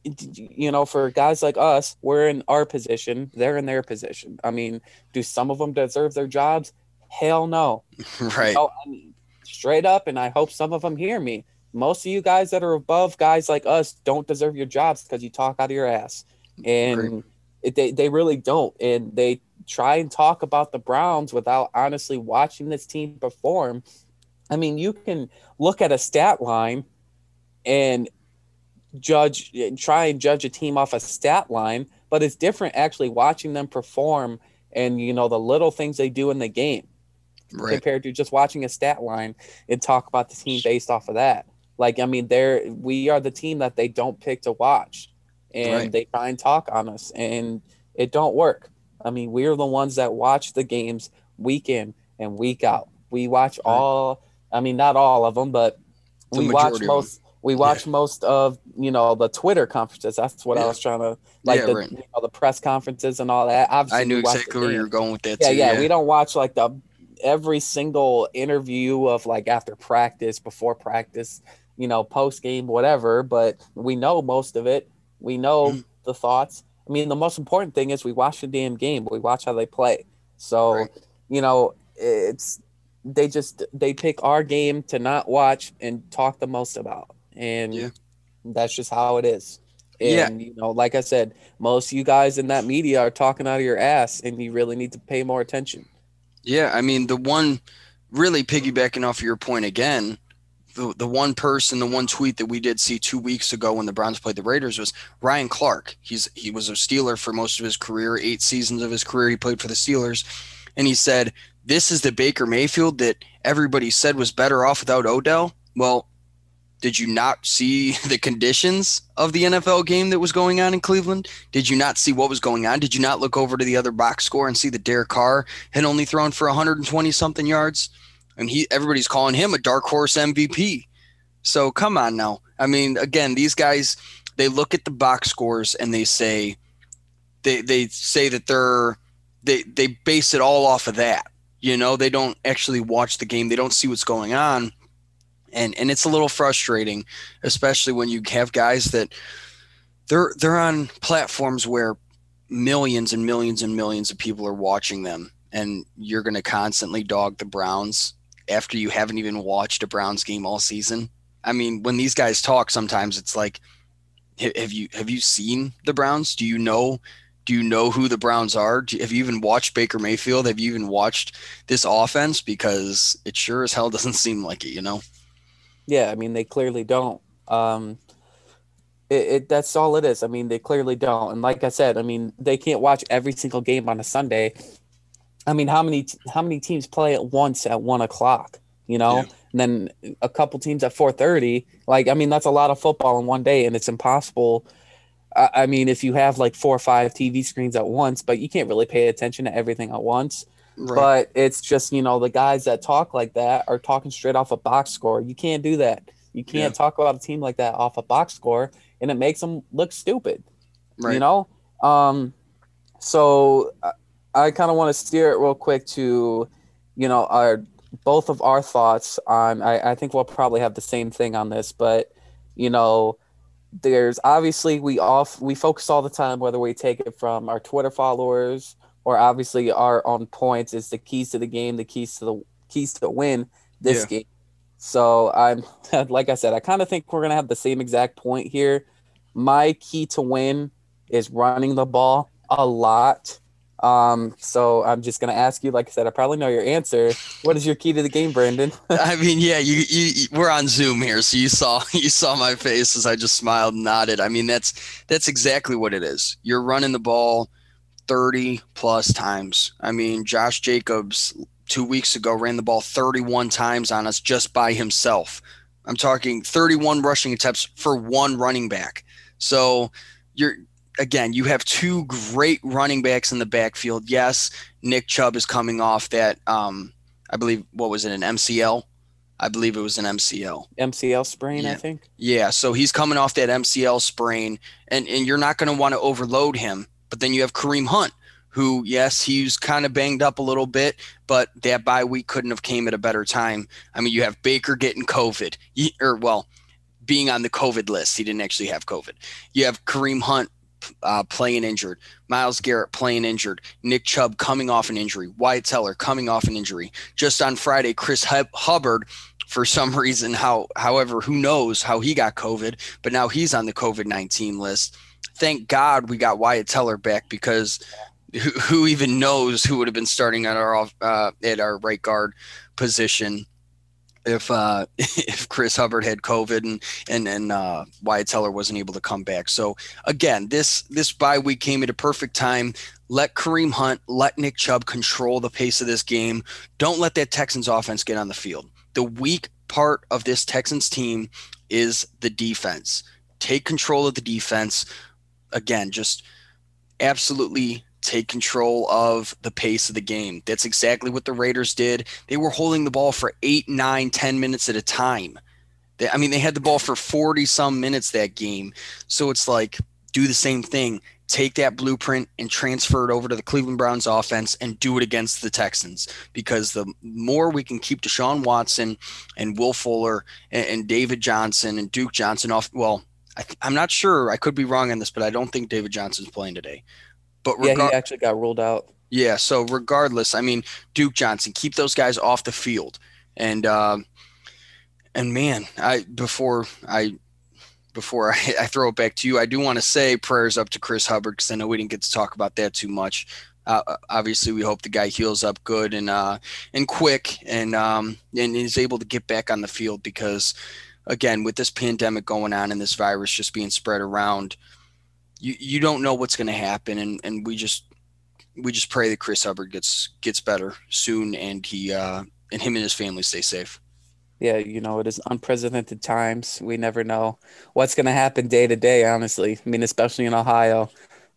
you know, for guys like us, we're in our position, they're in their position. I mean, do some of them deserve their jobs? Hell no. Right. You know, I mean, straight up, and I hope some of them hear me. Most of you guys that are above guys like us don't deserve your jobs because you talk out of your ass. And it, they, they really don't. And they try and talk about the Browns without honestly watching this team perform. I mean, you can look at a stat line and judge try and judge a team off a stat line, but it's different actually watching them perform and you know the little things they do in the game right. compared to just watching a stat line and talk about the team based off of that. Like I mean, there we are the team that they don't pick to watch, and right. they try and talk on us, and it don't work. I mean, we're the ones that watch the games week in and week out. We watch all. I mean, not all of them, but The we watch most. We watch most of you know the Twitter conferences. That's what I was trying to like Yeah, the right. you know, the press conferences and all that. Obviously, I knew exactly where you were going with that. Yeah, too, yeah, We don't watch like the every single interview of like after practice, before practice, you know, post game, whatever. But we know most of it. We know Mhm. the thoughts. I mean, the most important thing is we watch the damn game. We watch how they play. So, Right. you know, it's they just they pick our game to not watch and talk the most about, and Yeah. that's just how it is. Yeah. And you know, like I said, most of you guys in that media are talking out of your ass, and you really need to pay more attention. Yeah, I mean the one really piggybacking off your point again, the the one person, the one tweet that we did see two weeks ago when the Browns played the Raiders was Ryan Clark. He's he was a Steeler for most of his career, eight seasons of his career he played for the Steelers, and he said, "This is the Baker Mayfield that everybody said was better off without Odell." Well, did you not see the conditions of the NFL game that was going on in Cleveland? Did you not see what was going on? Did you not look over to the other box score and see that Derek Carr had only thrown for 120 something yards? And he everybody's calling him a dark horse MVP. So come on now. I mean, again, these guys they look at the box scores and they say they they say that they're they they base it all off of that. You know, they don't actually watch the game. They don't see what's going on. And and it's a little frustrating, especially when you have guys that they're they're on platforms where millions and millions and millions of people are watching them and you're going to constantly dog the Browns after you haven't even watched a Browns game all season. I mean, when these guys talk sometimes it's like have you have you seen the Browns? Do you know do you know who the Browns are? Have you even watched Baker Mayfield? Have you even watched this offense because it sure as hell doesn't seem like it, you know? Yeah, I mean they clearly don't. Um, it, it that's all it is. I mean they clearly don't. And like I said, I mean they can't watch every single game on a Sunday. I mean how many how many teams play at once at one o'clock? You know, Yeah. and then a couple teams at four thirty. Like I mean that's a lot of football in one day, and it's impossible. I, I mean if you have like four or five TV screens at once, but you can't really pay attention to everything at once. But it's just, you know, the guys that talk like that are talking straight off a box score. You can't do that. You can't talk about a team like that off a box score, and it makes them look stupid. right. You know. Um, so I, kind of want to steer it real quick to, you know, our both of our thoughts on. I, I think we'll probably have the same thing on this, but you know, there's obviously we off we focus all the time whether we take it from our Twitter followers or obviously our own points is the keys to the game, the keys to the keys to win this Yeah. game. So I'm like I said, I kind of think we're gonna have the same exact point here. My key to win is running the ball a lot. Um, so I'm just gonna ask you, like I said, I probably know your answer. What is your key to the game, Brandon? I mean, yeah, you, you, we're on Zoom here, so you saw you saw my face as I just smiled and nodded. I mean, that's that's exactly what it is. You're running the ball 30 plus times. I mean, Josh Jacobs two weeks ago ran the ball 31 times on us just by himself. I'm talking 31 rushing attempts for one running back. So you're again, you have two great running backs in the backfield. Yes, Nick Chubb is coming off that um I believe what was it an MCL? I believe it was an MCL. MCL sprain, I think. Yeah, so he's coming off that MCL sprain, and and you're not going to want to overload him. But then you have Kareem Hunt, who yes, he's kind of banged up a little bit, but that bye week couldn't have came at a better time. I mean, you have Baker getting COVID, or well, being on the COVID list. He didn't actually have COVID. You have Kareem Hunt uh, playing injured, Myles Garrett playing injured, Nick Chubb coming off an injury, Wyatt Teller coming off an injury. Just on Friday, Chris Hub- Hubbard for some reason how however who knows how he got covid but now he's on the covid-19 list thank god we got wyatt teller back because who, who even knows who would have been starting at our uh, at our right guard position if uh if chris hubbard had covid and and and uh wyatt teller wasn't able to come back so again this this bye week came at a perfect time let kareem hunt let nick chubb control the pace of this game don't let that texans offense get on the field the weak part of this Texans team is the defense. Take control of the defense. Again, just absolutely take control of the pace of the game. That's exactly what the Raiders did. They were holding the ball for eight, nine, ten minutes at a time. They, I mean, they had the ball for 40 some minutes that game. So it's like, do the same thing. Take that blueprint and transfer it over to the Cleveland Browns offense and do it against the Texans. Because the more we can keep Deshaun Watson and Will Fuller and, and David Johnson and Duke Johnson off, well, I, am not sure. I could be wrong on this, but I don't think David Johnson's playing today. But yeah, he actually got ruled out. Yeah, so regardless, I mean, Duke Johnson, keep those guys off the field, and uh, and man, I before I before I, I throw it back to you, I do want to say prayers up to Chris Hubbard because I know we didn't get to talk about that too much. Uh, uh, obviously, we hope the guy heals up good and uh, and quick, and um, and is able to get back on the field because, again, with this pandemic going on and this virus just being spread around, you you don't know what's going to happen, and and we just we just pray that Chris Hubbard gets gets better soon, and he uh, and him and his family stay safe. Yeah, you know, it is unprecedented times. We never know what's going to happen day to day. Honestly, I mean, especially in Ohio,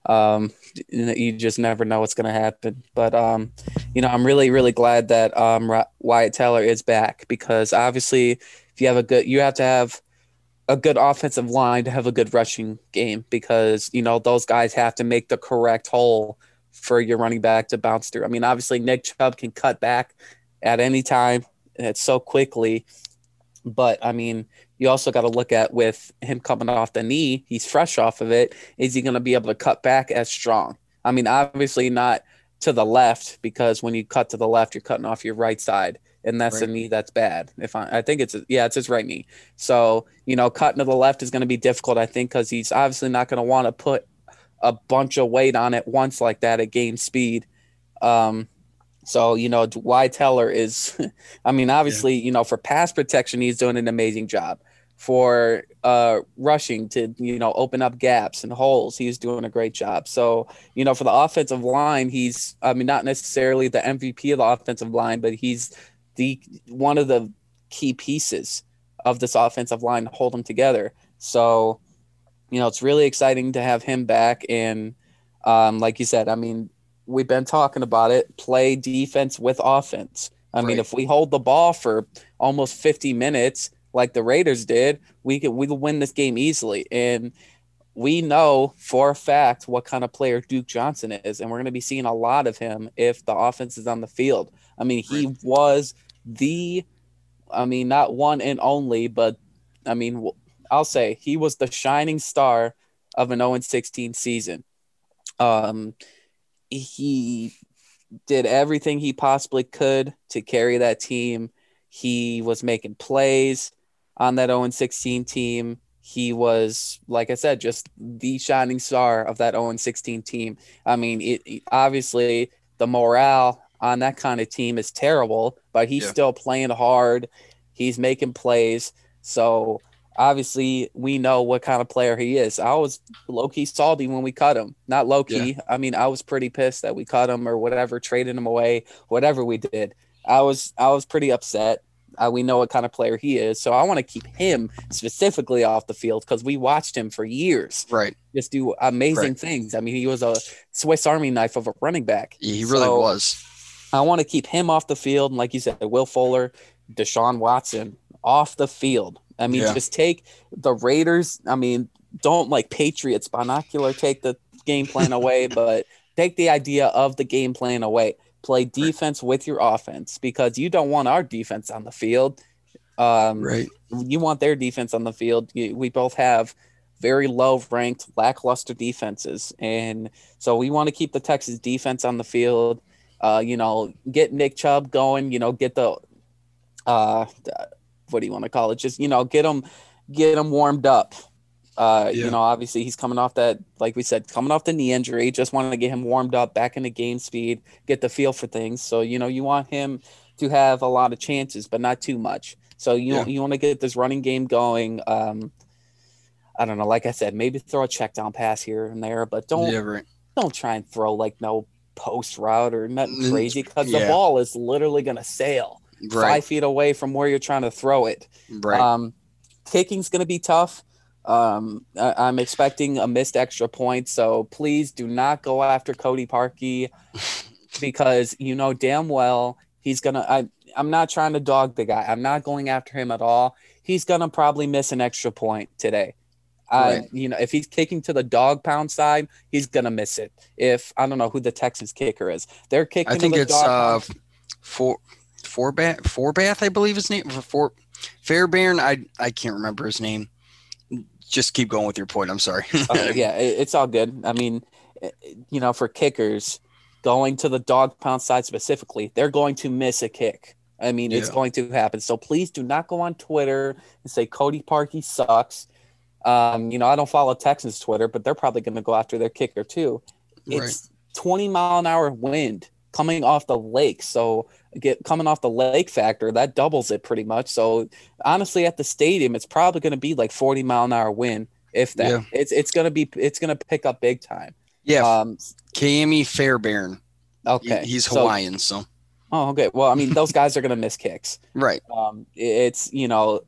um, you just never know what's going to happen. But um, you know, I'm really really glad that um, Wyatt Teller is back because obviously, if you have a good, you have to have a good offensive line to have a good rushing game because you know those guys have to make the correct hole for your running back to bounce through. I mean, obviously Nick Chubb can cut back at any time. It's so quickly, but I mean, you also got to look at with him coming off the knee, he's fresh off of it. Is he going to be able to cut back as strong? I mean, obviously not to the left because when you cut to the left, you're cutting off your right side and that's right. a knee that's bad. If I, I think it's a, yeah, it's his right knee. So you know, cutting to the left is going to be difficult. I think because he's obviously not going to want to put a bunch of weight on it once like that at game speed. Um, so you know, Wyatt Teller is, I mean, obviously yeah. you know for pass protection he's doing an amazing job. For uh, rushing to you know open up gaps and holes, he's doing a great job. So you know for the offensive line, he's I mean not necessarily the MVP of the offensive line, but he's the one of the key pieces of this offensive line to hold them together. So, you know, it's really exciting to have him back. And um, like you said, I mean, we've been talking about it. Play defense with offense. I right. mean, if we hold the ball for almost 50 minutes, like the Raiders did, we could we could win this game easily. And we know for a fact what kind of player Duke Johnson is, and we're going to be seeing a lot of him if the offense is on the field. I mean, he was the, I mean, not one and only, but I mean, I'll say he was the shining star of an 0 16 season. Um, he did everything he possibly could to carry that team. He was making plays on that 0 16 team. He was, like I said, just the shining star of that 0 16 team. I mean, it, obviously the morale on that kind of team is terrible, but he's yeah. still playing hard. He's making plays. So obviously we know what kind of player he is. I was low key salty when we cut him. Not low key. Yeah. I mean, I was pretty pissed that we cut him or whatever, traded him away, whatever we did. I was I was pretty upset. Uh, we know what kind of player he is, so I want to keep him specifically off the field because we watched him for years. Right. Just do amazing right. things. I mean, he was a Swiss Army knife of a running back. He really so, was. I want to keep him off the field. And like you said, Will Fuller, Deshaun Watson off the field. I mean, yeah. just take the Raiders. I mean, don't like Patriots binocular take the game plan away, but take the idea of the game plan away. Play defense with your offense because you don't want our defense on the field. Um, right. You want their defense on the field. We both have very low ranked, lackluster defenses. And so we want to keep the Texas defense on the field uh, you know, get Nick Chubb going, you know, get the, uh, what do you want to call it? Just, you know, get him, get him warmed up. Uh, yeah. you know, obviously he's coming off that, like we said, coming off the knee injury. Just wanted to get him warmed up, back into game speed, get the feel for things. So, you know, you want him to have a lot of chances, but not too much. So you yeah. you want to get this running game going. Um, I don't know. Like I said, maybe throw a check down pass here and there, but don't yeah, right. don't try and throw like no post route or nothing crazy because yeah. the ball is literally going to sail right. five feet away from where you're trying to throw it. Right. Um, kicking's going to be tough. Um, I, am expecting a missed extra point, so please do not go after Cody Parkey because you know damn well he's gonna. I I'm not trying to dog the guy. I'm not going after him at all. He's gonna probably miss an extra point today. Right. you know, if he's kicking to the dog pound side, he's gonna miss it. If I don't know who the Texans kicker is, they're kicking. To the phone. I think it's uh, for Forbath, Forbath, I believe his name for Fairbairn. I I can't remember his name. Just keep going with your point. I'm sorry. okay, yeah, it, it's all good. I mean, eh, you know, for kickers going to the dog pound side specifically, they're going to miss a kick. I mean, yeah. it's going to happen. So please do not go on Twitter and say Cody Parkey sucks um, you know, I don't follow Texans Twitter, but they're probably going to go after their kicker too. It's right. 20 mile an hour wind coming off the lake. So get coming off the lake factor, that doubles it pretty much. So honestly, at the stadium, it's probably going to be like 40 mile an hour wind. If that, yeah. it's it's gonna be it's gonna pick up big time. Yeah, um, Ka'imi Fairbairn. Okay, he's Hawaiian, so, so. Oh, okay. Well, I mean, those guys are gonna miss kicks. Right. Um, it's you know,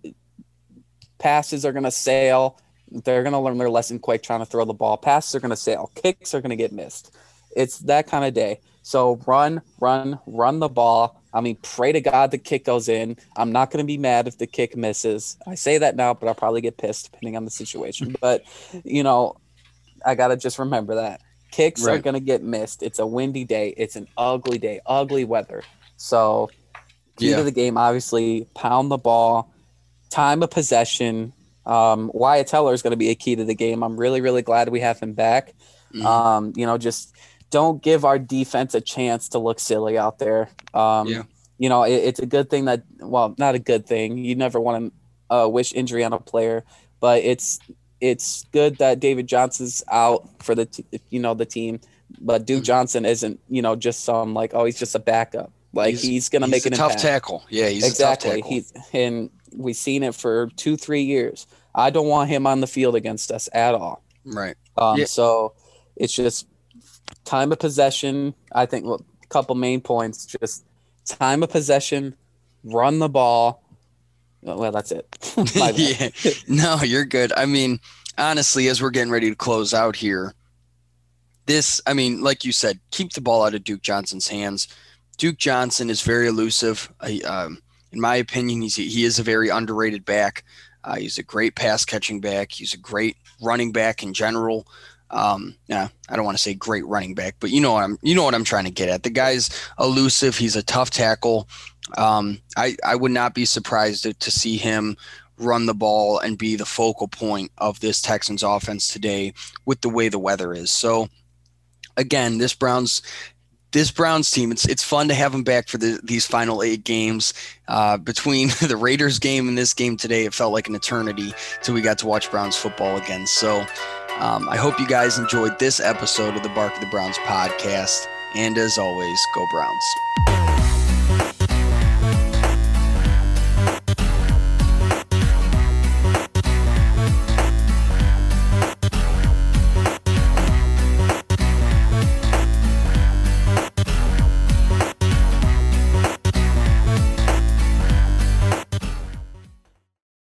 passes are gonna sail they're going to learn their lesson quick trying to throw the ball. Passes are going to sail. Kicks are going to get missed. It's that kind of day. So run, run, run the ball. I mean, pray to God the kick goes in. I'm not going to be mad if the kick misses. I say that now, but I'll probably get pissed depending on the situation. But, you know, I got to just remember that. Kicks right. are going to get missed. It's a windy day. It's an ugly day, ugly weather. So, key yeah. to the game, obviously, pound the ball, time of possession, um, Wyatt Teller is going to be a key to the game. I'm really, really glad we have him back. Mm-hmm. Um, you know, just don't give our defense a chance to look silly out there. Um, yeah. You know, it, it's a good thing that, well, not a good thing. You never want to uh, wish injury on a player, but it's it's good that David Johnson's out for the t- you know the team, but Duke mm-hmm. Johnson isn't you know just some like oh he's just a backup. Like he's, he's gonna he's make an tough impact. tackle. Yeah, he's exactly. He's and we've seen it for two, three years. I don't want him on the field against us at all. Right. Um, yeah. So it's just time of possession. I think well, a couple main points. Just time of possession, run the ball. Well, that's it. yeah. No, you're good. I mean, honestly, as we're getting ready to close out here, this, I mean, like you said, keep the ball out of Duke Johnson's hands. Duke Johnson is very elusive. I, um, in my opinion, he's he is a very underrated back. Uh, he's a great pass catching back. He's a great running back in general. Um, yeah, I don't want to say great running back, but you know what I'm you know what I'm trying to get at. The guy's elusive. He's a tough tackle. Um, I I would not be surprised to, to see him run the ball and be the focal point of this Texans offense today with the way the weather is. So again, this Browns this Browns team, it's it's fun to have them back for the, these final eight games. Uh, between the Raiders game and this game today, it felt like an eternity till we got to watch Browns football again. So um, I hope you guys enjoyed this episode of the Bark of the Browns podcast. And as always, go Browns.